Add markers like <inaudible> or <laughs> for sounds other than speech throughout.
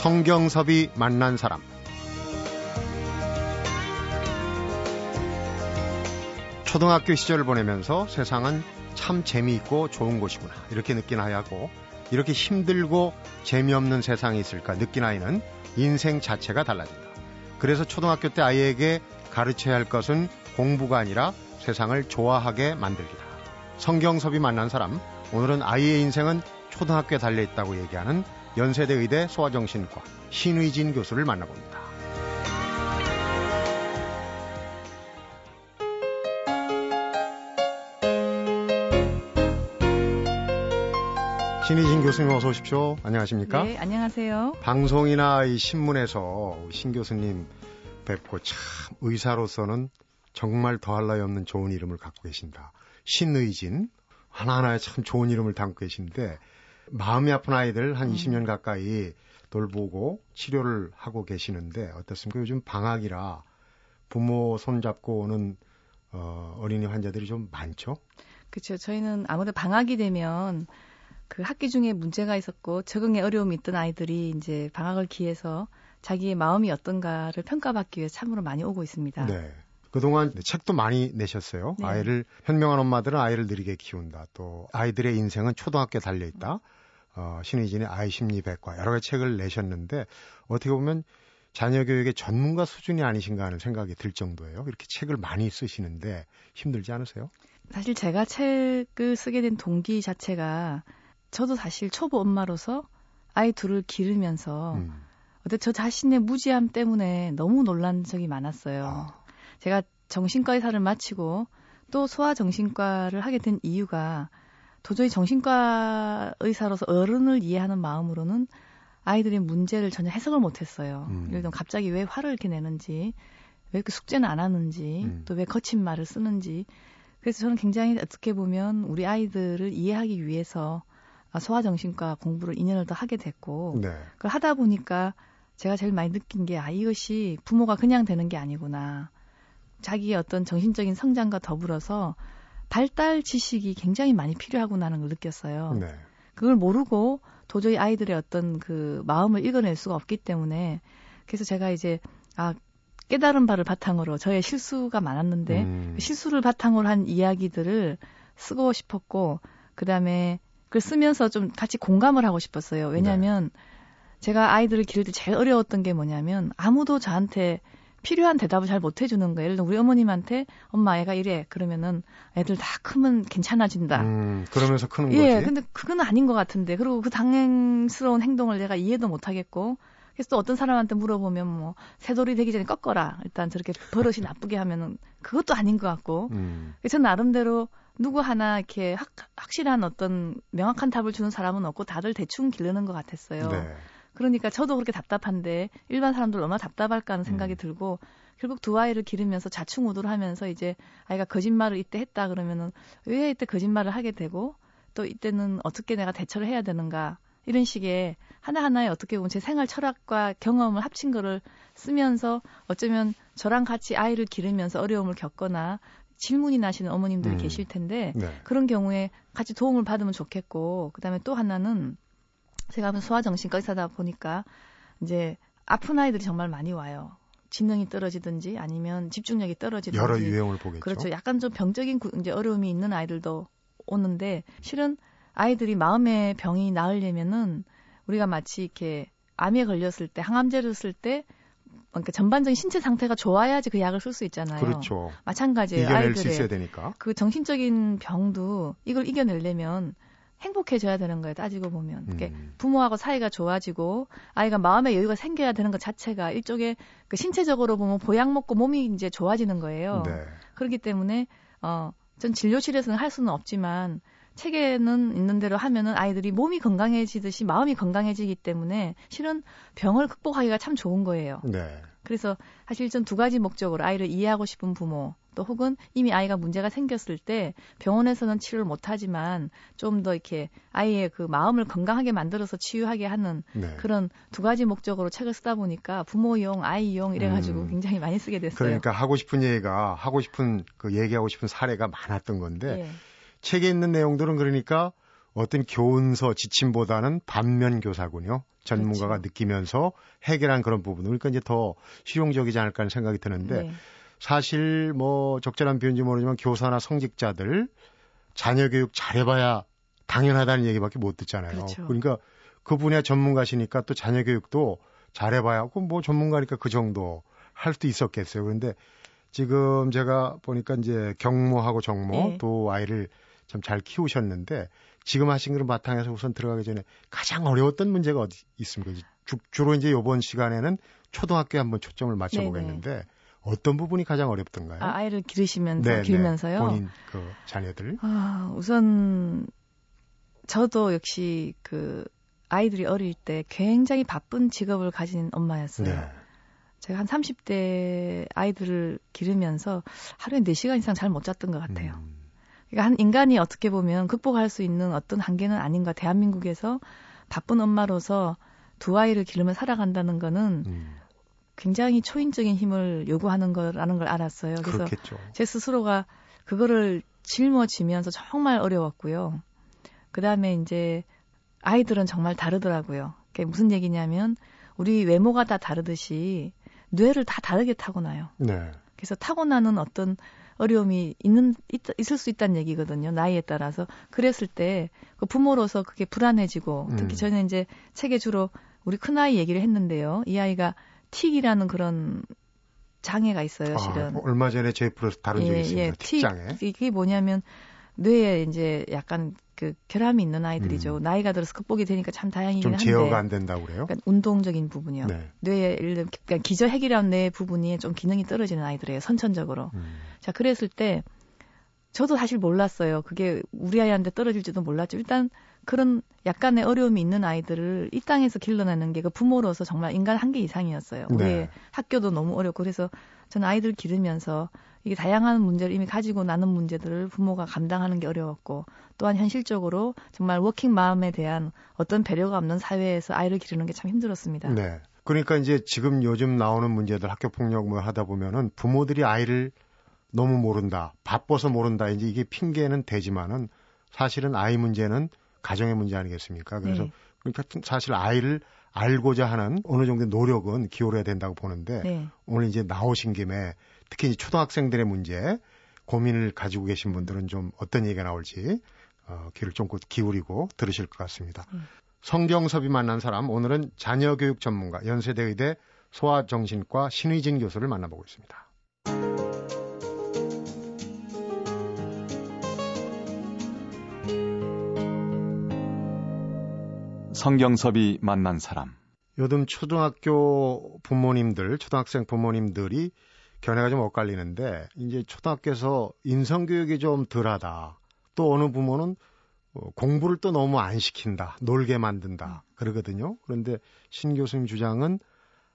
성경섭이 만난 사람 초등학교 시절을 보내면서 세상은 참 재미있고 좋은 곳이구나 이렇게 느끼나 하고 이렇게 힘들고 재미없는 세상이 있을까 느낀 아이는 인생 자체가 달라진다. 그래서 초등학교 때 아이에게 가르쳐야 할 것은 공부가 아니라 세상을 좋아하게 만들기다. 성경섭이 만난 사람 오늘은 아이의 인생은 초등학교에 달려 있다고 얘기하는 연세대 의대 소아정신과 신의진 교수를 만나봅니다. 신희진 교수님 어서 오십시오. 안녕하십니까? 네, 안녕하세요. 방송이나 이 신문에서 신 교수님 뵙고 참 의사로서는 정말 더할 나위 없는 좋은 이름을 갖고 계신다. 신의진 하나하나에 참 좋은 이름을 담고 계신데 마음이 아픈 아이들 한 음. 20년 가까이 돌보고 치료를 하고 계시는데 어떻습니까? 요즘 방학이라 부모 손잡고 오는 어, 어린이 환자들이 좀 많죠? 그렇죠. 저희는 아무래도 방학이 되면 그 학기 중에 문제가 있었고 적응에 어려움이 있던 아이들이 이제 방학을 기해서 자기의 마음이 어떤가를 평가받기 위해 참으로 많이 오고 있습니다. 네. 그동안 책도 많이 내셨어요. 네. 아이를 현명한 엄마들은 아이를 느리게 키운다. 또 아이들의 인생은 초등학교에 달려 있다. 어, 신의진의 아이 심리 백과 여러 가지 책을 내셨는데 어떻게 보면 자녀 교육의 전문가 수준이 아니신가 하는 생각이 들 정도예요. 이렇게 책을 많이 쓰시는데 힘들지 않으세요? 사실 제가 책을 쓰게 된 동기 자체가 저도 사실 초보 엄마로서 아이 둘을 기르면서 음. 어때 저 자신의 무지함 때문에 너무 놀란 적이 많았어요. 아. 제가 정신과 의사를 마치고 또 소아정신과를 하게 된 이유가 도저히 정신과 의사로서 어른을 이해하는 마음으로는 아이들의 문제를 전혀 해석을 못했어요. 음. 예를 들면 갑자기 왜 화를 이렇게 내는지, 왜 그 숙제는 안 하는지, 음. 또왜 거친 말을 쓰는지. 그래서 저는 굉장히 어떻게 보면 우리 아이들을 이해하기 위해서 아, 소아정신과 공부를 2년을 더 하게 됐고 네. 그걸 하다 보니까 제가 제일 많이 느낀 게 아 이것이 부모가 그냥 되는 게 아니구나. 자기의 어떤 정신적인 성장과 더불어서 발달 지식이 굉장히 많이 필요하구나는 걸 느꼈어요. 네. 그걸 모르고 도저히 아이들의 어떤 그 마음을 읽어낼 수가 없기 때문에 그래서 제가 이제 아 깨달은 바를 바탕으로 저의 실수가 많았는데 음. 그 실수를 바탕으로 한 이야기들을 쓰고 싶었고 그다음에 그걸 쓰면서 좀 같이 공감을 하고 싶었어요. 왜냐하면 네. 제가 아이들을 기를 때 제일 어려웠던 게 뭐냐면 아무도 저한테 필요한 대답을 잘 못 해주는 거예요. 예를 들어 우리 어머님한테 엄마 애가 이래 그러면은 애들 다 크면 괜찮아진다. 음, 그러면서 크는 예, 거지. 예, 근데 그건 아닌 것 같은데 그리고 그 당연스러운 행동을 내가 이해도 못 하겠고 그래서 또 어떤 사람한테 물어보면 뭐 새돌이 되기 전에 꺾어라. 일단 저렇게 버릇이 나쁘게 하면은 그것도 아닌 것 같고. 음. 그래서 나름대로 누구 하나 이렇게 확, 확실한 어떤 명확한 답을 주는 사람은 없고 다들 대충 기르는 것 같았어요. 네. 그러니까 저도 그렇게 답답한데 일반 사람들 얼마나 답답할까 하는 생각이 음. 들고 결국 두 아이를 기르면서 자충우도를 하면서 이제 아이가 거짓말을 이때 했다 그러면은 왜 이때 거짓말을 하게 되고 또 이때는 어떻게 내가 대처를 해야 되는가 이런 식의 하나하나의 어떻게 보면 제 생활 철학과 경험을 합친 거를 쓰면서 어쩌면 저랑 같이 아이를 기르면서 어려움을 겪거나 질문이 나시는 어머님들이 음. 계실 텐데 네. 그런 경우에 같이 도움을 받으면 좋겠고 그다음에 또 하나는 제가 소아정신과 의사다 보니까 이제 아픈 아이들이 정말 많이 와요. 지능이 떨어지든지 아니면 집중력이 떨어지든지 여러 유형을 보겠죠. 그렇죠. 약간 좀 병적인 이제 어려움이 있는 아이들도 오는데 실은 아이들이 마음의 병이 나으려면은 우리가 마치 이렇게 암에 걸렸을 때 항암제를 쓸 때 그러니까 전반적인 신체 상태가 좋아야지 그 약을 쓸 수 있잖아요. 그렇죠. 마찬가지예요. 이겨낼 아이들의 수 있어야 되니까. 그 정신적인 병도 이걸 이겨내려면 행복해져야 되는 거예요. 따지고 보면. 음. 부모하고 사이가 좋아지고 아이가 마음의 여유가 생겨야 되는 것 자체가 일종의 그 신체적으로 보면 보약 먹고 몸이 이제 좋아지는 거예요. 네. 그렇기 때문에 어, 전 진료실에서는 할 수는 없지만 책에는 있는 대로 하면은 아이들이 몸이 건강해지듯이 마음이 건강해지기 때문에 실은 병을 극복하기가 참 좋은 거예요. 네. 그래서 사실 전 두 가지 목적으로 아이를 이해하고 싶은 부모 또 혹은 이미 아이가 문제가 생겼을 때 병원에서는 치료를 못하지만 좀 더 이렇게 아이의 그 마음을 건강하게 만들어서 치유하게 하는 네. 그런 두 가지 목적으로 책을 쓰다 보니까 부모용, 아이용 이래가지고 음. 굉장히 많이 쓰게 됐어요. 그러니까 하고 싶은 얘기가 하고 싶은 그 얘기하고 싶은 사례가 많았던 건데 예. 책에 있는 내용들은 그러니까 어떤 교훈서 지침보다는 반면 교사군요. 전문가가 그렇죠. 느끼면서 해결한 그런 부분. 그러니까 이제 더 실용적이지 않을까 하는 생각이 드는데 네. 사실 뭐 적절한 표현인지 모르지만 교사나 성직자들 자녀 교육 잘해봐야 당연하다는 얘기밖에 못 듣잖아요. 그렇죠. 그러니까 그 분야 전문가시니까 또 자녀 교육도 잘해봐야 하고 뭐 전문가니까 그 정도 할 수도 있었겠어요. 그런데 지금 제가 보니까 이제 경모하고 정모 네. 또 아이를 참 잘 키우셨는데 지금 하신 그런 바탕에서 우선 들어가기 전에 가장 어려웠던 문제가 어디 있습니까? 주, 주로 이제 이번 시간에는 초등학교에 한번 초점을 맞춰보겠는데 네네. 어떤 부분이 가장 어렵던가요? 아, 이를 기르시면서 네네. 기르면서요. 본인 그 자녀들. 아, 우선 저도 역시 그 아이들이 어릴 때 굉장히 바쁜 직업을 가진 엄마였어요. 네. 제가 한 30대 아이들을 기르면서 하루에 4시간 이상 잘 못 잤던 것 같아요. 음. 그러니까 한 인간이 어떻게 보면 극복할 수 있는 어떤 한계는 아닌가. 대한민국에서 바쁜 엄마로서 두 아이를 기르며 살아간다는 거는 음. 굉장히 초인적인 힘을 요구하는 거라는 걸 알았어요. 그래서 그렇겠죠. 제 스스로가 그거를 짊어지면서 정말 어려웠고요. 그 다음에 이제 아이들은 정말 다르더라고요. 그게 무슨 얘기냐면 우리 외모가 다 다르듯이 뇌를 다 다르게 타고나요. 네. 그래서 타고나는 어떤 어려움이 있는 있, 있을 수 있다는 얘기거든요. 나이에 따라서 그랬을 때 그 부모로서 그게 불안해지고 특히 음. 저는 이제 책에 주로 우리 큰 아이 얘기를 했는데요. 이 아이가 틱이라는 그런 장애가 있어요, 아, 실은. 아, 얼마 전에 제프로 다룬 적이 예, 있습니다. 예, 틱 장애. 이게 뭐냐면 뇌에 이제 약간 그 결함이 있는 아이들이죠. 음. 나이가 들어서 극복이 되니까 참 다행이긴 좀 한데. 제어가 안 된다고 그래요? 그러니까 운동적인 부분이요. 네. 뇌에 예를 들면 그러니까 기저핵이라는 뇌 부분이 좀 기능이 떨어지는 아이들이에요. 선천적으로. 음. 자, 그랬을 때 저도 사실 몰랐어요. 그게 우리 아이한테 떨어질지도 몰랐죠. 일단 그런 약간의 어려움이 있는 아이들을 이 땅에서 길러내는 게 그 부모로서 정말 인간 한계 이상이었어요. 우리 네. 학교도 너무 어렵고 그래서 저는 아이들 기르면서 이게 다양한 문제를 이미 가지고 나는 문제들을 부모가 감당하는 게 어려웠고 또한 현실적으로 정말 워킹 마음에 대한 어떤 배려가 없는 사회에서 아이를 기르는 게 참 힘들었습니다. 네. 그러니까 이제 지금 요즘 나오는 문제들 학교 폭력 뭐 하다 보면은 부모들이 아이를 너무 모른다, 바빠서 모른다 이제 이게 핑계는 되지만은 사실은 아이 문제는 가정의 문제 아니겠습니까? 그래서 네. 그러니까 사실 아이를 알고자 하는 어느 정도의 노력은 기울여야 된다고 보는데 네. 오늘 이제 나오신 김에 특히 초등학생들의 문제 고민을 가지고 계신 분들은 좀 어떤 얘기가 나올지 어, 귀를 좀 기울이고 들으실 것 같습니다. 음. 성경섭이 만난 사람 오늘은 자녀교육 전문가 연세대의대 소아정신과 신의진 교수를 만나보고 있습니다. 성경섭이 만난 사람 요즘 초등학교 부모님들, 초등학생 부모님들이 견해가 좀 엇갈리는데 이제 초등학교에서 인성 교육이 좀 덜하다. 또 어느 부모는 어, 공부를 또 너무 안 시킨다. 놀게 만든다. 그러거든요. 그런데 신 교수님 주장은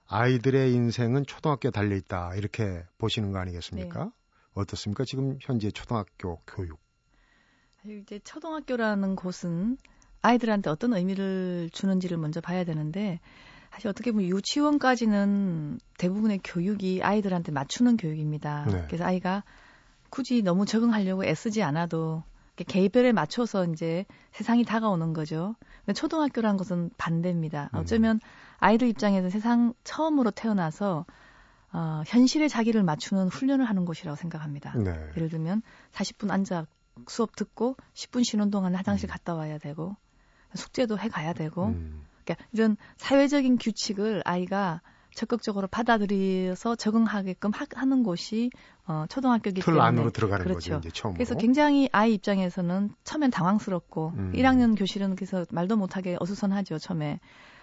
아이들의 인생은 초등학교에 달려 있다. 이렇게 보시는 거 아니겠습니까? 네. 어떻습니까? 지금 현재 초등학교 교육. 이제 초등학교라는 곳은 아이들한테 어떤 의미를 주는지를 먼저 봐야 되는데 사실 어떻게 보면 유치원까지는 대부분의 교육이 아이들한테 맞추는 교육입니다. 네. 그래서 아이가 굳이 너무 적응하려고 애쓰지 않아도 개별에 맞춰서 이제 세상이 다가오는 거죠. 근데 초등학교라는 것은 반대입니다. 음. 어쩌면 아이들 입장에서 세상 처음으로 태어나서 어, 현실에 자기를 맞추는 훈련을 하는 곳이라고 생각합니다. 네. 예를 들면 40분 앉아 수업 듣고 10분 쉬는 동안에 화장실 음. 갔다 와야 되고 숙제도 해 가야 되고 음. 그러니까 이런 사회적인 규칙을 아이가 적극적으로 받아들여서 적응하게끔 하, 는 곳이 어, 초등학교기 틀 때문에 안으로 들어가는 그렇죠. 거죠. 이제 처음으로. 그래서 굉장히 아이 입장에서는 처음엔 당황스럽고 음. 1학년 교실은 그래서 말도 못하게 어수선하죠 처음에.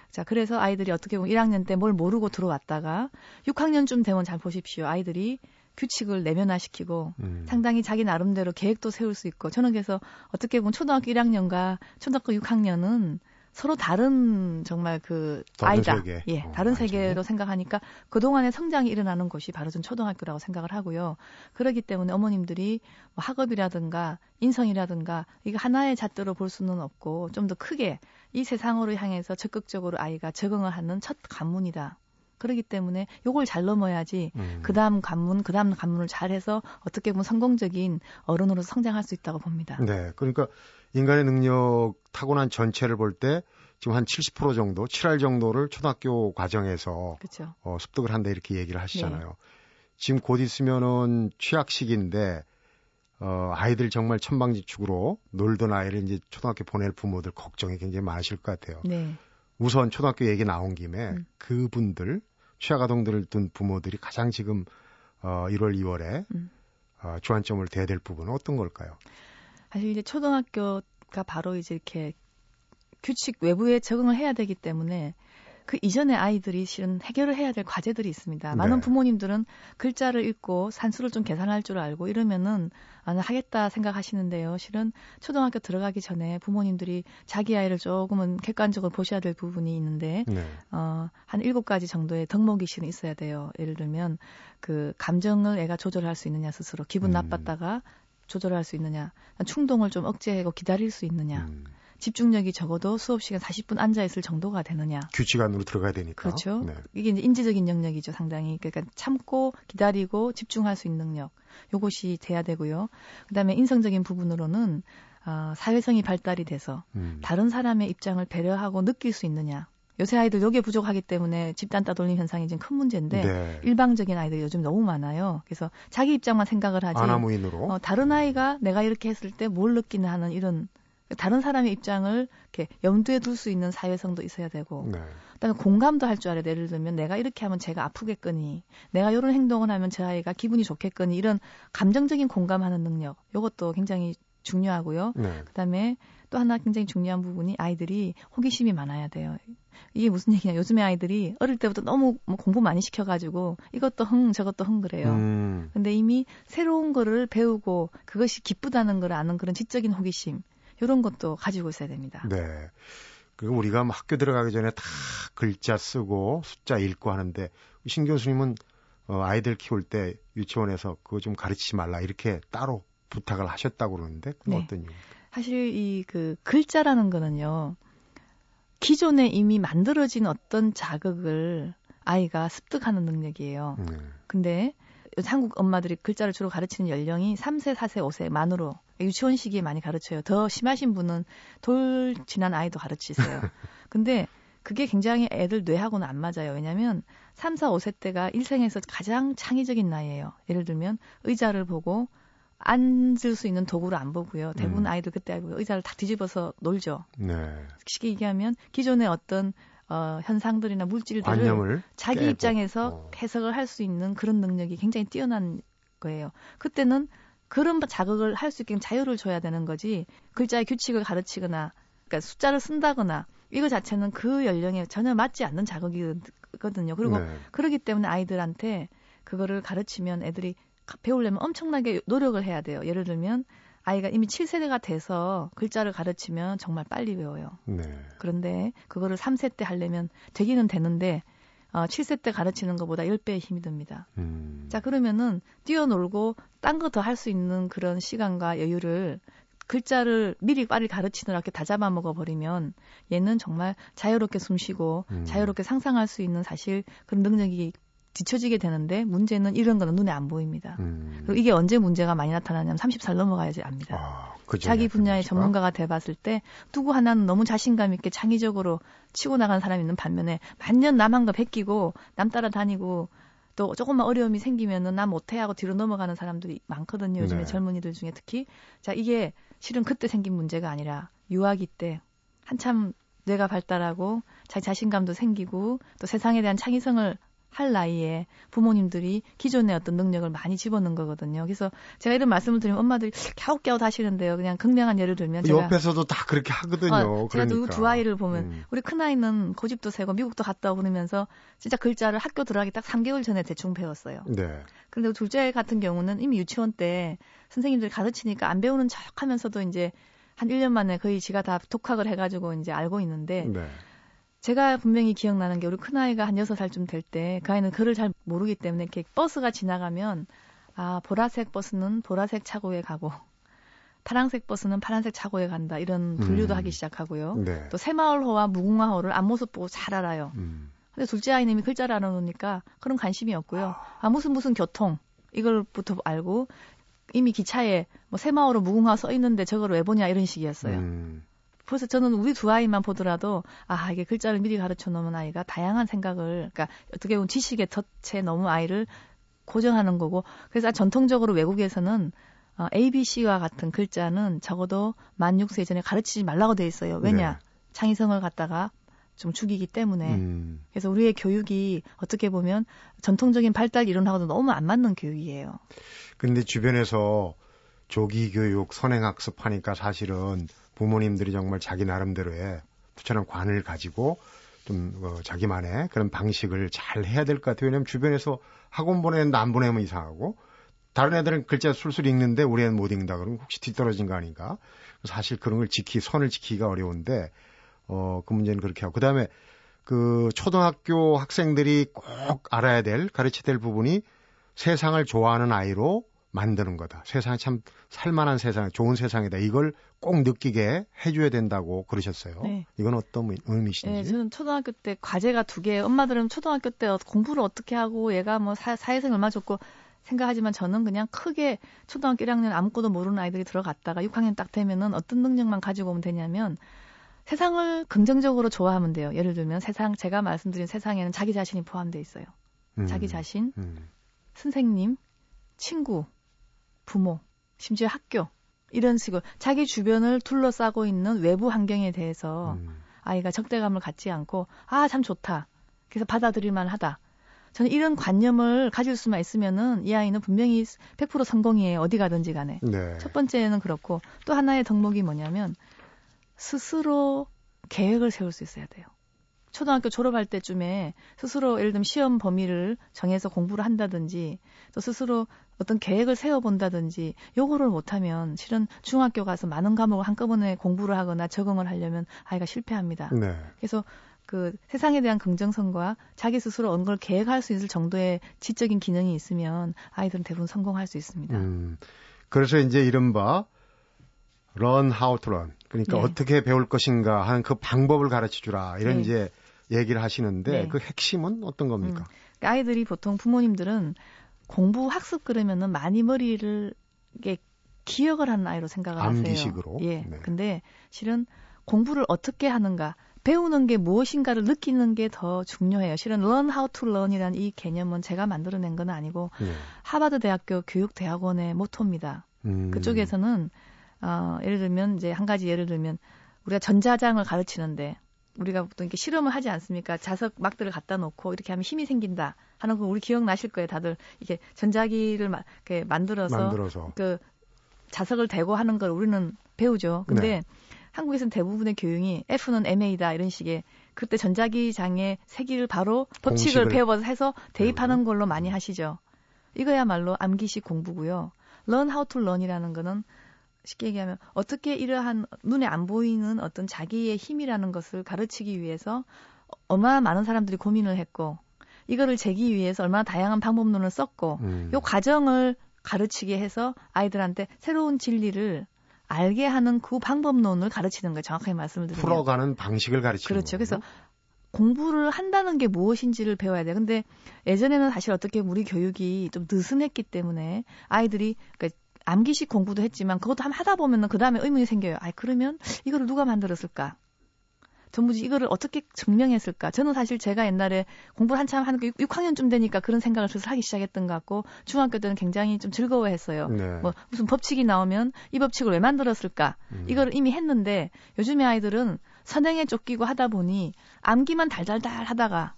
자 그래서 아이들이 어떻게 보면 1학년 때 뭘 모르고 들어왔다가 6학년쯤 되면 잘 보십시오 아이들이 규칙을 내면화시키고 음. 상당히 자기 나름대로 계획도 세울 수 있고 저는 그래서 어떻게 보면 초등학교 1학년과 초등학교 6학년은 서로 다른 정말 그 다른 아이다. 세계. 예, 어, 다른 세계로 생각하니까 그동안의 성장이 일어나는 곳이 바로 전 초등학교라고 생각을 하고요. 그렇기 때문에 어머님들이 뭐 학업이라든가 인성이라든가 이거 하나의 잣대로 볼 수는 없고 좀 더 크게 이 세상으로 향해서 적극적으로 아이가 적응을 하는 첫 관문이다. 그렇기 때문에 요걸 잘 넘어야지 음. 그다음 관문 그다음 관문을 잘해서 어떻게 보면 성공적인 어른으로 성장할 수 있다고 봅니다. 네. 그러니까 인간의 능력 타고난 전체를 볼 때 지금 한 70% 정도, 7할 정도를 초등학교 과정에서 그렇죠. 어, 습득을 한다 이렇게 얘기를 하시잖아요. 네. 지금 곧 있으면은 취약 시기인데 어, 아이들 정말 천방지축으로 놀던 아이를 이제 초등학교 보낼 부모들 걱정이 굉장히 많으실 것 같아요. 네. 우선 초등학교 얘기 나온 김에 음. 그분들 취약 아동들을 둔 부모들이 가장 지금 어, 1월, 2월에 음. 어, 주안점을 대야 될 부분은 어떤 걸까요? 사실 이제 초등학교가 바로 이제 이렇게 규칙 외부에 적응을 해야 되기 때문에 그 이전에 아이들이 실은 해결을 해야 될 과제들이 있습니다. 네. 많은 부모님들은 글자를 읽고 산수를 좀 계산할 줄 알고 이러면은 아, 하겠다 생각하시는데요. 실은 초등학교 들어가기 전에 부모님들이 자기 아이를 조금은 객관적으로 보셔야 될 부분이 있는데 네. 어, 한 일곱 가지 정도의 덕목이 실은 있어야 돼요. 예를 들면 그 감정을 애가 조절할 수 있느냐 스스로 기분 음. 나빴다가 조절할 수 있느냐 충동을 좀 억제하고 기다릴 수 있느냐 음. 집중력이 적어도 수업 시간 40분 앉아 있을 정도가 되느냐. 규칙 안으로 들어가야 되니까. 그렇죠. 네. 이게 이제 인지적인 영역이죠, 상당히. 그러니까 참고 기다리고 집중할 수 있는 능력. 요것이 돼야 되고요. 그다음에 인성적인 부분으로는 어, 사회성이 발달이 돼서 음. 다른 사람의 입장을 배려하고 느낄 수 있느냐. 요새 아이들 요게 부족하기 때문에 집단 따돌림 현상이 지금 큰 문제인데 네. 일방적인 아이들이 요즘 너무 많아요. 그래서 자기 입장만 생각을 하지. 아나무인으로. 어, 다른 아이가 내가 이렇게 했을 때 뭘 느끼나 하는 이런 다른 사람의 입장을 이렇게 염두에 둘 수 있는 사회성도 있어야 되고 네. 그다음에 공감도 할 줄 알아야 돼. 예를 들면 내가 이렇게 하면 제가 아프겠거니 내가 이런 행동을 하면 제 아이가 기분이 좋겠거니 이런 감정적인 공감하는 능력 이것도 굉장히 중요하고요. 네. 그다음에 또 하나 굉장히 중요한 부분이 아이들이 호기심이 많아야 돼요. 이게 무슨 얘기냐? 요즘에 아이들이 어릴 때부터 너무 뭐 공부 많이 시켜가지고 이것도 흥 저것도 흥 그래요. 음. 근데 이미 새로운 거를 배우고 그것이 기쁘다는 걸 아는 그런 지적인 호기심 이런 것도 가지고 있어야 됩니다. 네. 그리고 우리가 뭐 학교 들어가기 전에 다 글자 쓰고 숫자 읽고 하는데 신 교수님은 어, 아이들 키울 때 유치원에서 그거 좀 가르치지 말라 이렇게 따로 부탁을 하셨다고 그러는데 그건 네. 어떤 이유? 사실 이 그 글자라는 거는요. 기존에 이미 만들어진 어떤 자극을 아이가 습득하는 능력이에요. 네. 근데 한국 엄마들이 글자를 주로 가르치는 연령이 3세, 4세, 5세 만으로 유치원 시기에 많이 가르쳐요. 더 심하신 분은 돌 지난 아이도 가르치세요. <laughs> 근데 그게 굉장히 애들 뇌하고는 안 맞아요. 왜냐면 3, 4, 5세 때가 일생에서 가장 창의적인 나이예요. 예를 들면 의자를 보고 앉을 수 있는 도구를 안 보고요. 대부분 음. 아이들 그때 의자를 다 뒤집어서 놀죠. 네. 쉽게 얘기하면 기존의 어떤 어, 현상들이나 물질들을 자기 깨고. 입장에서 어. 해석을 할 수 있는 그런 능력이 굉장히 뛰어난 거예요. 그때는 그런 자극을 할 수 있게 자유를 줘야 되는 거지 글자의 규칙을 가르치거나 그러니까 숫자를 쓴다거나 이거 자체는 그 연령에 전혀 맞지 않는 자극이거든요. 그리고 네. 그러기 때문에 아이들한테 그거를 가르치면 애들이 배우려면 엄청나게 노력을 해야 돼요. 예를 들면 아이가 이미 7세대가 돼서 글자를 가르치면 정말 빨리 배워요. 네. 그런데 그거를 3세 때 하려면 되기는 되는데 어, 7세 때 가르치는 것보다 10배의 힘이 듭니다. 음. 자, 그러면은 뛰어놀고 딴 거 더 할 수 있는 그런 시간과 여유를 글자를 미리 빨리 가르치느라 이렇게 다 잡아먹어 버리면 얘는 정말 자유롭게 숨 쉬고 음. 자유롭게 상상할 수 있는 사실 그런 능력이 뒤처지게 되는데 문제는 이런 거는 눈에 안 보입니다. 음. 그리고 이게 언제 문제가 많이 나타나냐면 30살 넘어가야지 압니다. 아, 자기 분야의 전문가가 돼봤을 때 누구 하나는 너무 자신감 있게 창의적으로 치고 나가는 사람이 있는 반면에 만년 남한 거 베끼고 남 따라다니고 또 조금만 어려움이 생기면은 나 못해 하고 뒤로 넘어가는 사람들이 많거든요. 요즘에 네. 젊은이들 중에 특히. 자, 이게 실은 그때 생긴 문제가 아니라 유아기 때 한참 뇌가 발달하고 자기 자신감도 생기고 또 세상에 대한 창의성을 할 나이에 부모님들이 기존의 어떤 능력을 많이 집어넣은 거거든요. 그래서 제가 이런 말씀을 드리면 엄마들이 갸웃갸웃 하시는데요. 그냥 극명한 예를 들면 제가 옆에서도 다 그렇게 하거든요. 어, 제가 그러니까. 두 아이를 보면 음. 우리 큰 아이는 고집도 세고 미국도 갔다 오고 그러면서 진짜 글자를 학교 들어가기 딱 3개월 전에 대충 배웠어요. 네. 그런데 둘째 같은 경우는 이미 유치원 때 선생님들이 가르치니까 안 배우는 척 하면서도 이제 한 1년 만에 거의 지가 다 독학을 해가지고 이제 알고 있는데 네. 제가 분명히 기억나는 게 우리 큰아이가 한 6살쯤 될 때 그 아이는 글을 잘 모르기 때문에 이렇게 버스가 지나가면 아, 보라색 버스는 보라색 차고에 가고 파란색 버스는 파란색 차고에 간다. 이런 분류도 음. 하기 시작하고요. 네. 또 새마을호와 무궁화호를 앞모습 보고 잘 알아요. 음. 근데 둘째 아이님이 글자를 알아놓으니까 그런 관심이 없고요. 아 무슨 무슨 교통 이걸부터 알고 이미 기차에 뭐 새마을호 무궁화 써 있는데 저걸 왜 보냐 이런 식이었어요. 음. 그래서 저는 우리 두 아이만 보더라도 아 이게 글자를 미리 가르쳐 놓은 아이가 다양한 생각을 그러니까 어떻게 보면 지식의 덫에 너무 아이를 고정하는 거고 그래서 전통적으로 외국에서는 어, ABC와 같은 글자는 적어도 만 6세 전에 가르치지 말라고 돼 있어요. 왜냐? 네. 창의성을 갖다가 좀 죽이기 때문에. 음. 그래서 우리의 교육이 어떻게 보면 전통적인 발달 이론하고도 너무 안 맞는 교육이에요. 그런데 주변에서 조기 교육, 선행학습 하니까 사실은 부모님들이 정말 자기 나름대로의 부처럼 관을 가지고 좀 어, 자기만의 그런 방식을 잘 해야 될 것 같아요. 왜냐하면 주변에서 학원 보내는데 안 보내면 이상하고 다른 애들은 글자 술술 읽는데 우리 애는 못 읽는다 그러면 혹시 뒤떨어진 거 아닌가? 사실 그런 걸 지키 선을 지키기가 어려운데 어 그 문제는 그렇게 하고 그다음에 그 초등학교 학생들이 꼭 알아야 될 가르쳐야 될 부분이 세상을 좋아하는 아이로 만드는 거다. 세상이 참 살만한 세상, 좋은 세상이다. 이걸 꼭 느끼게 해줘야 된다고 그러셨어요. 네. 이건 어떤 의미신지? 네, 저는 초등학교 때 과제가 두 개. 엄마들은 초등학교 때 공부를 어떻게 하고 얘가 뭐 사, 사회생 얼마 좋고 생각하지만 저는 그냥 크게 초등학교 1학년 아무것도 모르는 아이들이 들어갔다가 6학년 딱 되면은 어떤 능력만 가지고 오면 되냐면 세상을 긍정적으로 좋아하면 돼요. 예를 들면 세상 제가 말씀드린 세상에는 자기 자신이 포함되어 있어요. 음, 자기 자신, 음. 선생님, 친구, 부모, 심지어 학교 이런 식으로 자기 주변을 둘러싸고 있는 외부 환경에 대해서 음. 아이가 적대감을 갖지 않고 아 참 좋다. 그래서 받아들일 만 하다. 저는 이런 관념을 가질 수만 있으면은 이 아이는 분명히 100% 성공이에요. 어디 가든지 간에. 네. 첫 번째는 그렇고 또 하나의 덕목이 뭐냐면 스스로 계획을 세울 수 있어야 돼요. 초등학교 졸업할 때쯤에 스스로 예를 들면 시험 범위를 정해서 공부를 한다든지 또 스스로 어떤 계획을 세워본다든지 요거를 못하면 실은 중학교 가서 많은 과목을 한꺼번에 공부를 하거나 적응을 하려면 아이가 실패합니다. 네. 그래서 그 세상에 대한 긍정성과 자기 스스로 어느 걸 계획할 수 있을 정도의 지적인 기능이 있으면 아이들은 대부분 성공할 수 있습니다. 음, 그래서 이제 이른바 how to learn 그러니까 네. 어떻게 배울 것인가 하는 그 방법을 가르쳐 주라 이런 네. 이제 얘기를 하시는데 네. 그 핵심은 어떤 겁니까? 음, 그러니까 아이들이 보통 부모님들은 공부 학습 그러면은 많이 머리를 이게 기억을 하는 아이로 생각을 암기식으로. 하세요. 예. 네. 근데 실은 공부를 어떻게 하는가 배우는 게 무엇인가를 느끼는 게 더 중요해요. 실은 learn how to learn이라는 이 개념은 제가 만들어낸 건 아니고 네. 하버드 대학교 교육 대학원의 모토입니다. 음. 그쪽에서는 어, 예를 들면 이제 한 가지 예를 들면 우리가 전자장을 가르치는데 우리가 보통 이렇게 실험을 하지 않습니까? 자석 막들을 갖다 놓고 이렇게 하면 힘이 생긴다 하는 거 우리 기억나실 거예요, 다들. 이게 전자기를 마, 이렇게 만들어서, 만들어서, 그 자석을 대고 하는 걸 우리는 배우죠. 근데 네. 한국에서는 대부분의 교육이 F는 MA다 이런 식의 그때 전자기장의 세기를 바로 법칙을 배워서 해서 대입하는 걸로 많이 하시죠. 이거야말로 암기식 공부고요. learn how to learn이라는 거는 쉽게 얘기하면 어떻게 이러한 눈에 안 보이는 어떤 자기의 힘이라는 것을 가르치기 위해서 얼마나 많은 사람들이 고민을 했고 이거를 재기 위해서 얼마나 다양한 방법론을 썼고 음. 요 과정을 가르치게 해서 아이들한테 새로운 진리를 알게 하는 그 방법론을 가르치는 거예요. 정확하게 말씀을 드리면. 풀어가는 방식을 가르치는 그렇죠. 거군요. 그래서 공부를 한다는 게 무엇인지를 배워야 돼요. 근데 예전에는 사실 어떻게 우리 교육이 좀 느슨했기 때문에 아이들이 그러니까 암기식 공부도 했지만 그것도 한번 하다 보면은 그 다음에 의문이 생겨요. 아, 그러면 이거를 누가 만들었을까? 전부지 이거를 어떻게 증명했을까? 저는 사실 제가 옛날에 공부를 한참 하는 게 6, 학년쯤 되니까 그런 생각을 슬슬 하기 시작했던 것 같고 중학교 때는 굉장히 좀 즐거워했어요. 네. 뭐 무슨 법칙이 나오면 이 법칙을 왜 만들었을까? 음. 이걸 이미 했는데 요즘의 아이들은 선행에 쫓기고 하다 보니 암기만 달달달 하다가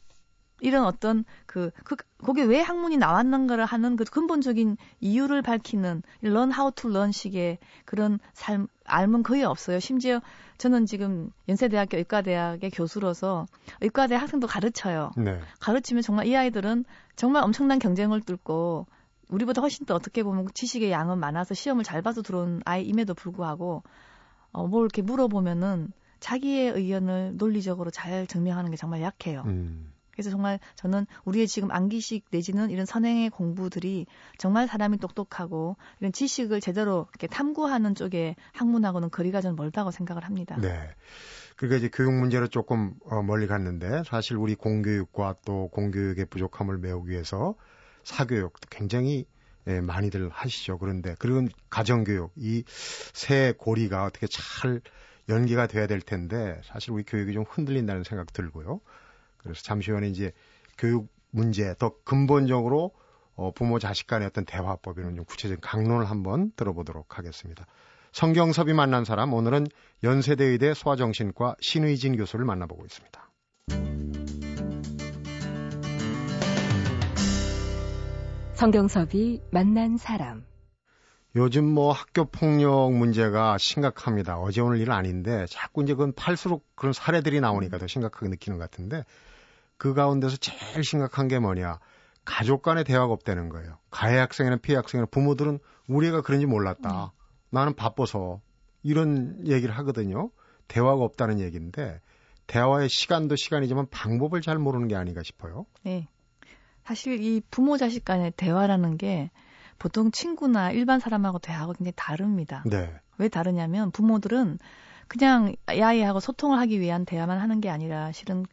이런 어떤 그, 그 거기에 왜 학문이 나왔는가를 하는 그 근본적인 이유를 밝히는 learn how to learn 식의 그런 삶 알면 거의 없어요. 심지어 저는 지금 연세대학교 의과대학의 교수로서 의과대 학생도 가르쳐요. 네. 가르치면 정말 이 아이들은 정말 엄청난 경쟁을 뚫고 우리보다 훨씬 더 어떻게 보면 지식의 양은 많아서 시험을 잘 봐서 들어온 아이임에도 불구하고 어, 뭘 이렇게 물어보면은 자기의 의견을 논리적으로 잘 증명하는 게 정말 약해요. 음. 그래서 정말 저는 우리의 지금 암기식 내지는 이런 선행의 공부들이 정말 사람이 똑똑하고 이런 지식을 제대로 이렇게 탐구하는 쪽에 학문하고는 거리가 좀 멀다고 생각을 합니다. 네. 그러니까 이제 교육 문제로 조금 어, 멀리 갔는데 사실 우리 공교육과 또 공교육의 부족함을 메우기 위해서 사교육도 굉장히 예, 많이들 하시죠. 그런데 그리고 가정교육 이 세 고리가 어떻게 잘 연계가 돼야 될 텐데 사실 우리 교육이 좀 흔들린다는 생각 들고요. 그래서 잠시 후에 이제 교육 문제 더 근본적으로 어, 부모 자식 간의 어떤 대화법이는 좀 구체적인 강론을 한번 들어보도록 하겠습니다. 성경섭이 만난 사람 오늘은 연세대의대 소아정신과 신의진 교수를 만나보고 있습니다. 성경섭이 만난 사람 요즘 뭐 학교 폭력 문제가 심각합니다. 어제 오늘 일 아닌데 자꾸 이제 그건 팔수록 그런 사례들이 나오니까 더 심각하게 느끼는 것 같은데 그 가운데서 제일 심각한 게 뭐냐. 가족 간의 대화가 없다는 거예요. 가해 학생이나 피해 학생이나 부모들은 우리 애가 그런지 몰랐다. 음. 나는 바빠서 이런 얘기를 하거든요. 대화가 없다는 얘기인데 대화의 시간도 시간이지만 방법을 잘 모르는 게 아닌가 싶어요. 네. 사실 이 부모 자식 간의 대화라는 게 보통 친구나 일반 사람하고 대화하고 굉장히 다릅니다. 네. 왜 다르냐면 부모들은 그냥 아이하고 소통을 하기 위한 대화만 하는 게 아니라 실은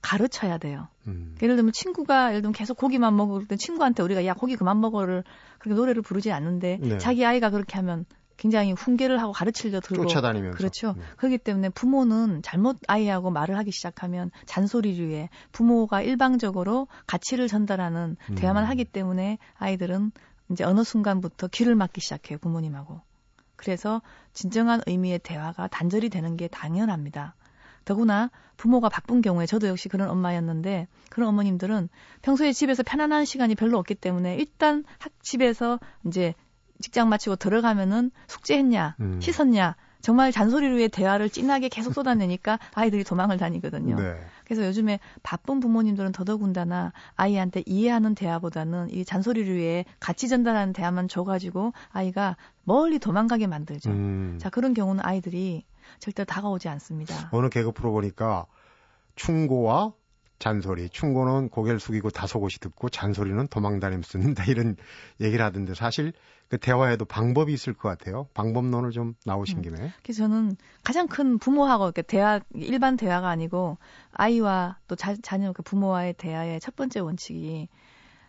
가르쳐야 돼요. 음. 예를 들면 친구가 예를 들면 계속 고기만 먹을 때 친구한테 우리가 야 고기 그만 먹어를 그렇게 노래를 부르지 않는데 네. 자기 아이가 그렇게 하면 굉장히 훈계를 하고 가르치려 들고 쫓아다니면서 그렇죠. 네. 그렇기 때문에 부모는 잘못 아이하고 말을 하기 시작하면 잔소리류에 부모가 일방적으로 가치를 전달하는 음. 대화만 하기 때문에 아이들은 이제 어느 순간부터 귀를 막기 시작해요 부모님하고. 그래서 진정한 의미의 대화가 단절이 되는 게 당연합니다. 더구나 부모가 바쁜 경우에 저도 역시 그런 엄마였는데 그런 어머님들은 평소에 집에서 편안한 시간이 별로 없기 때문에 일단 학 집에서 이제 직장 마치고 들어가면은 숙제했냐, 음. 씻었냐, 정말 잔소리로 의 대화를 진하게 계속 쏟아내니까 아이들이 도망을 다니거든요. 네. 그래서 요즘에 바쁜 부모님들은 더더군다나 아이한테 이해하는 대화보다는 이 잔소리류의 가치 전달하는 대화만 줘가지고 아이가 멀리 도망가게 만들죠. 음. 자 그런 경우는 아이들이 절대 다가오지 않습니다. 어느 개그 프로 보니까 충고와 잔소리. 충고는 고개를 숙이고 다소곳이 듣고 잔소리는 도망다니며 듣는다 <laughs> 이런 얘기를 하던데 사실 그 대화에도 방법이 있을 것 같아요. 방법론을 좀 나오신 음. 김에. 그래서 저는 가장 큰 부모하고 이렇게 대화 일반 대화가 아니고 아이와 또 자, 자녀 그 부모와의 대화의 첫 번째 원칙이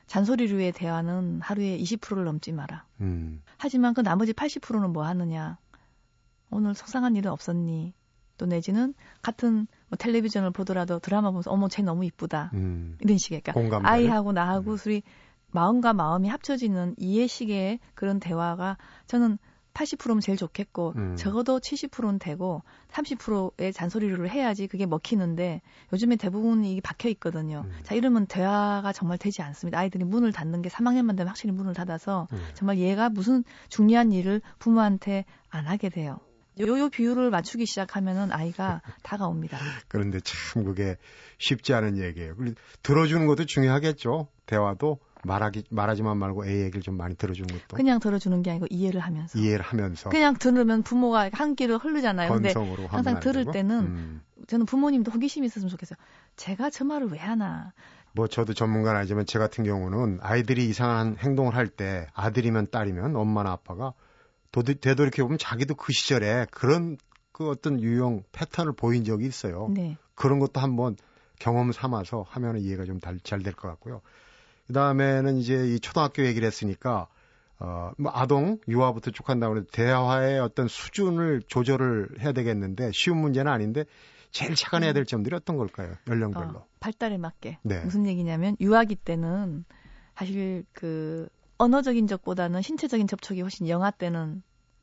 잔소리류의 대화는 하루에 20%를 넘지 마라. 음. 하지만 그 나머지 80%는 뭐 하느냐? 오늘 속상한 일은 없었니? 또 내지는 같은 뭐 텔레비전을 보더라도 드라마 보면서 어머 쟤 너무 이쁘다 음. 이런 식의 그러니까 아이하고 나하고 음. 둘이 마음과 마음이 합쳐지는 이해식의 그런 대화가 저는 80%면 제일 좋겠고 음. 적어도 70%는 되고 30%의 잔소리를 해야지 그게 먹히는데 요즘에 대부분 이게 박혀 있거든요. 음. 자 이러면 대화가 정말 되지 않습니다. 아이들이 문을 닫는 게 3학년만 되면 확실히 문을 닫아서 음. 정말 얘가 무슨 중요한 일을 부모한테 안 하게 돼요. 요요 비율을 맞추기 시작하면은 아이가 다가옵니다. 그런데 참 그게 쉽지 않은 얘기예요. 들어주는 것도 중요하겠죠. 대화도 말하기 말하지만 말고 애 얘기를 좀 많이 들어주는 것도 그냥 들어주는 게 아니고 이해를 하면서 이해를 하면서 그냥 들으면 부모가 한 길을 흐르잖아요. 근데 항상 들을 때는 음. 저는 부모님도 호기심이 있었으면 좋겠어요. 제가 저 말을 왜 하나? 뭐 저도 전문가는 아니지만 제 같은 경우는 아이들이 이상한 행동을 할 때 아들이면 딸이면 엄마나 아빠가 도대, 되돌이켜 보면 자기도 그 시절에 그런 그 어떤 유형 패턴을 보인 적이 있어요. 네. 그런 것도 한번 경험 삼아서 하면 이해가 좀 잘 될 것 같고요. 그 다음에는 이제 이 초등학교 얘기를 했으니까 어, 뭐 아동 유아부터 쭉 한다고 해도 대화의 어떤 수준을 조절을 해야 되겠는데 쉬운 문제는 아닌데 제일 착안해야 될 점들이 어떤 걸까요? 연령별로. 어, 발달에 맞게. 네. 무슨 얘기냐면 유아기 때는 사실 그 언어적인 적보다는 신체적인 접촉이 훨씬 영아 때는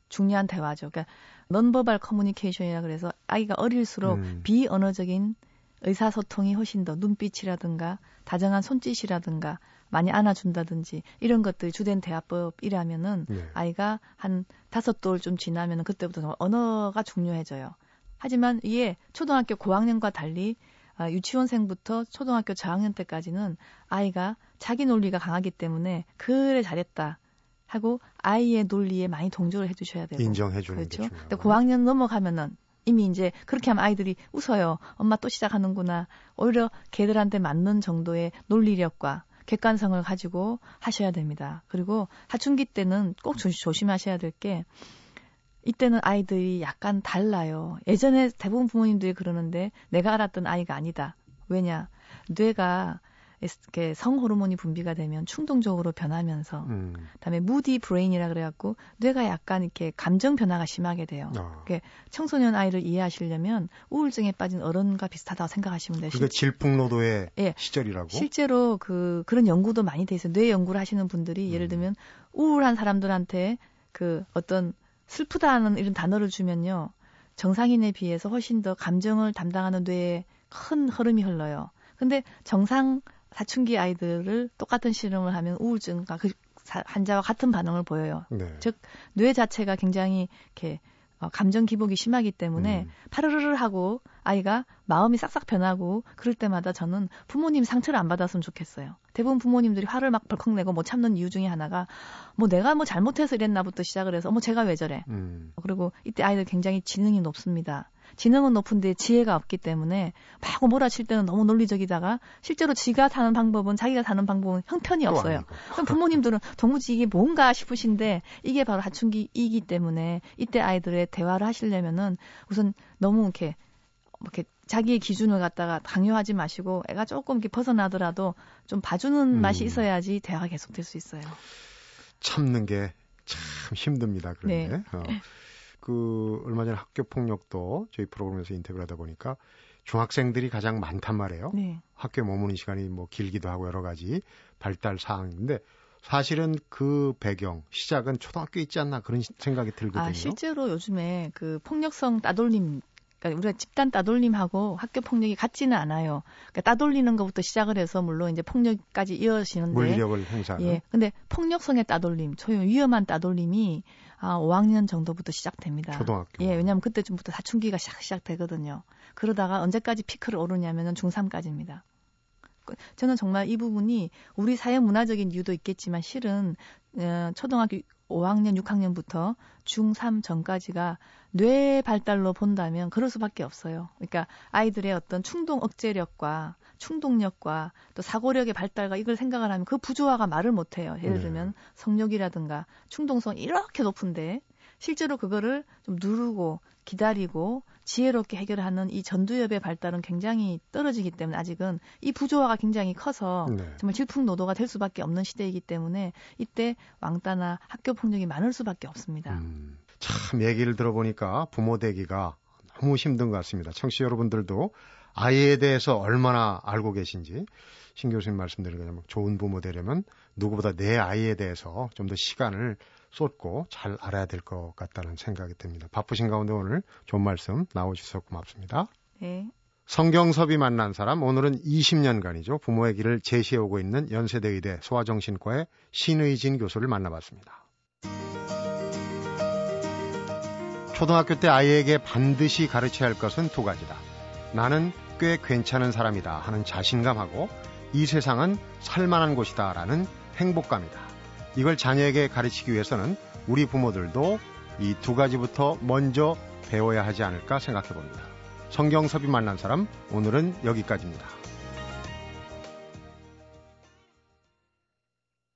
중요한 대화죠. 그러니까 넌버발 커뮤니케이션이라 그래서 아이가 어릴수록 음. 비언어적인 의사소통이 훨씬 더 눈빛이라든가 다정한 손짓이라든가 많이 안아준다든지 이런 것들이 주된 대화법이라면은 네. 아이가 한 다섯 돌 좀 지나면은 그때부터 언어가 중요해져요. 하지만 이게 초등학교 고학년과 달리 아, 유치원생부터 초등학교 저학년 때까지는 아이가 자기 논리가 강하기 때문에 그래 잘했다 하고 아이의 논리에 많이 동조를 해주셔야 되고 인정해 주는 그렇죠. 게 근데 고학년 넘어가면은 이미 이제 그렇게 하면 아이들이 웃어요. 엄마 또 시작하는구나. 오히려 걔들한테 맞는 정도의 논리력과 객관성을 가지고 하셔야 됩니다. 그리고 사춘기 때는 꼭 조심하셔야 될 게 이때는 아이들이 약간 달라요. 예전에 대부분 부모님들이 그러는데 내가 알았던 아이가 아니다. 왜냐? 뇌가 이렇게 성 호르몬이 분비가 되면 충동적으로 변하면서 음. 그다음에 무디 브레인이라 그래갖고 뇌가 약간 이렇게 감정 변화가 심하게 돼요. 어. 청소년 아이를 이해하시려면 우울증에 빠진 어른과 비슷하다고 생각하시면 돼요. 그게 질풍노도의 예. 시절이라고? 실제로 그 그런 연구도 많이 돼 있어요. 뇌 연구를 하시는 분들이 음. 예를 들면 우울한 사람들한테 그 어떤 슬프다는 이런 단어를 주면요. 정상인에 비해서 훨씬 더 감정을 담당하는 뇌에 큰 흐름이 흘러요. 근데 정상 사춘기 아이들을 똑같은 실험을 하면 우울증과 그 환자와 같은 반응을 보여요. 네. 즉, 뇌 자체가 굉장히 이렇게 어, 감정 기복이 심하기 때문에 음. 파르르르 하고 아이가 마음이 싹싹 변하고 그럴 때마다 저는 부모님 상처를 안 받았으면 좋겠어요. 대부분 부모님들이 화를 막 벌컥 내고 못 참는 이유 중에 하나가 뭐 내가 뭐 잘못해서 이랬나부터 시작을 해서 어머 제가 왜 저래. 음. 그리고 이때 아이들 굉장히 지능이 높습니다. 지능은 높은데 지혜가 없기 때문에 막 몰아칠 때는 너무 논리적이다가 실제로 지가 사는 방법은 자기가 사는 방법은 형편이 없어요. 그럼 부모님들은 도무지 이게 뭔가 싶으신데 이게 바로 하춘기이기 때문에 이때 아이들의 대화를 하시려면은 우선 너무 이렇게 이렇게 자기의 기준을 갖다가 강요하지 마시고 애가 조금 이렇게 벗어나더라도 좀 봐주는 음. 맛이 있어야지 대화가 계속될 수 있어요. 참는 게 참 힘듭니다. 그런데 네. 어. 그 얼마 전에 학교 폭력도 저희 프로그램에서 인터뷰를 하다 보니까 중학생들이 가장 많단 말이에요. 네. 학교에 머무는 시간이 뭐 길기도 하고 여러 가지 발달 사항인데 사실은 그 배경 시작은 초등학교 있지 않나 그런 생각이 들거든요. 아, 실제로 요즘에 그 폭력성 따돌림 그러니까 우리가 집단 따돌림하고 학교 폭력이 같지는 않아요. 그러니까 따돌리는 것부터 시작을 해서 물론 이제 폭력까지 이어지는데 물리력을 행사하는. 예. 근데 폭력성의 따돌림, 소위 위험한 따돌림이 아, 5학년 정도부터 시작됩니다. 초등학교. 예, 왜냐하면 그때쯤부터 사춘기가 시작, 시작되거든요. 그러다가 언제까지 피크를 오르냐면은 중3까지입니다. 그, 저는 정말 이 부분이 우리 사회 문화적인 이유도 있겠지만 실은 어, 초등학교 5학년, 6학년부터 중3 전까지가 뇌 발달로 본다면 그럴 수밖에 없어요. 그러니까 아이들의 어떤 충동 억제력과 충동력과 또 사고력의 발달과 이걸 생각을 하면 그 부조화가 말을 못해요. 예를 네. 들면 성욕이라든가 충동성이 이렇게 높은데 실제로 그거를 좀 누르고 기다리고 지혜롭게 해결하는 이 전두엽의 발달은 굉장히 떨어지기 때문에 아직은 이 부조화가 굉장히 커서 네. 정말 질풍노도가 될 수밖에 없는 시대이기 때문에 이때 왕따나 학교 폭력이 많을 수밖에 없습니다. 음, 참 얘기를 들어보니까 부모 되기가 너무 힘든 것 같습니다. 청취 여러분들도 아이에 대해서 얼마나 알고 계신지 신 교수님 그냥 좋은 부모 되려면 누구보다 내 아이에 대해서 좀 더 시간을 쏟고 잘 알아야 될 것 같다는 생각이 듭니다. 바쁘신 가운데 오늘 좋은 말씀 나오셔서 고맙습니다. 네. 성경섭이 만난 사람 오늘은 20년간이죠. 부모의 길을 제시해 오고 있는 연세대 의대 소아정신과의 신의진 교수를 만나봤습니다. 초등학교 때 아이에게 반드시 가르쳐야 할 것은 두 가지다. 나는 꽤 괜찮은 사람이다 하는 자신감하고 이 세상은 살만한 곳이다 라는 행복감이다. 이걸 자녀에게 가르치기 위해서는 우리 부모들도 이 두 가지부터 먼저 배워야 하지 않을까 생각해 봅니다. 성경섭이 만난 사람, 오늘은 여기까지입니다.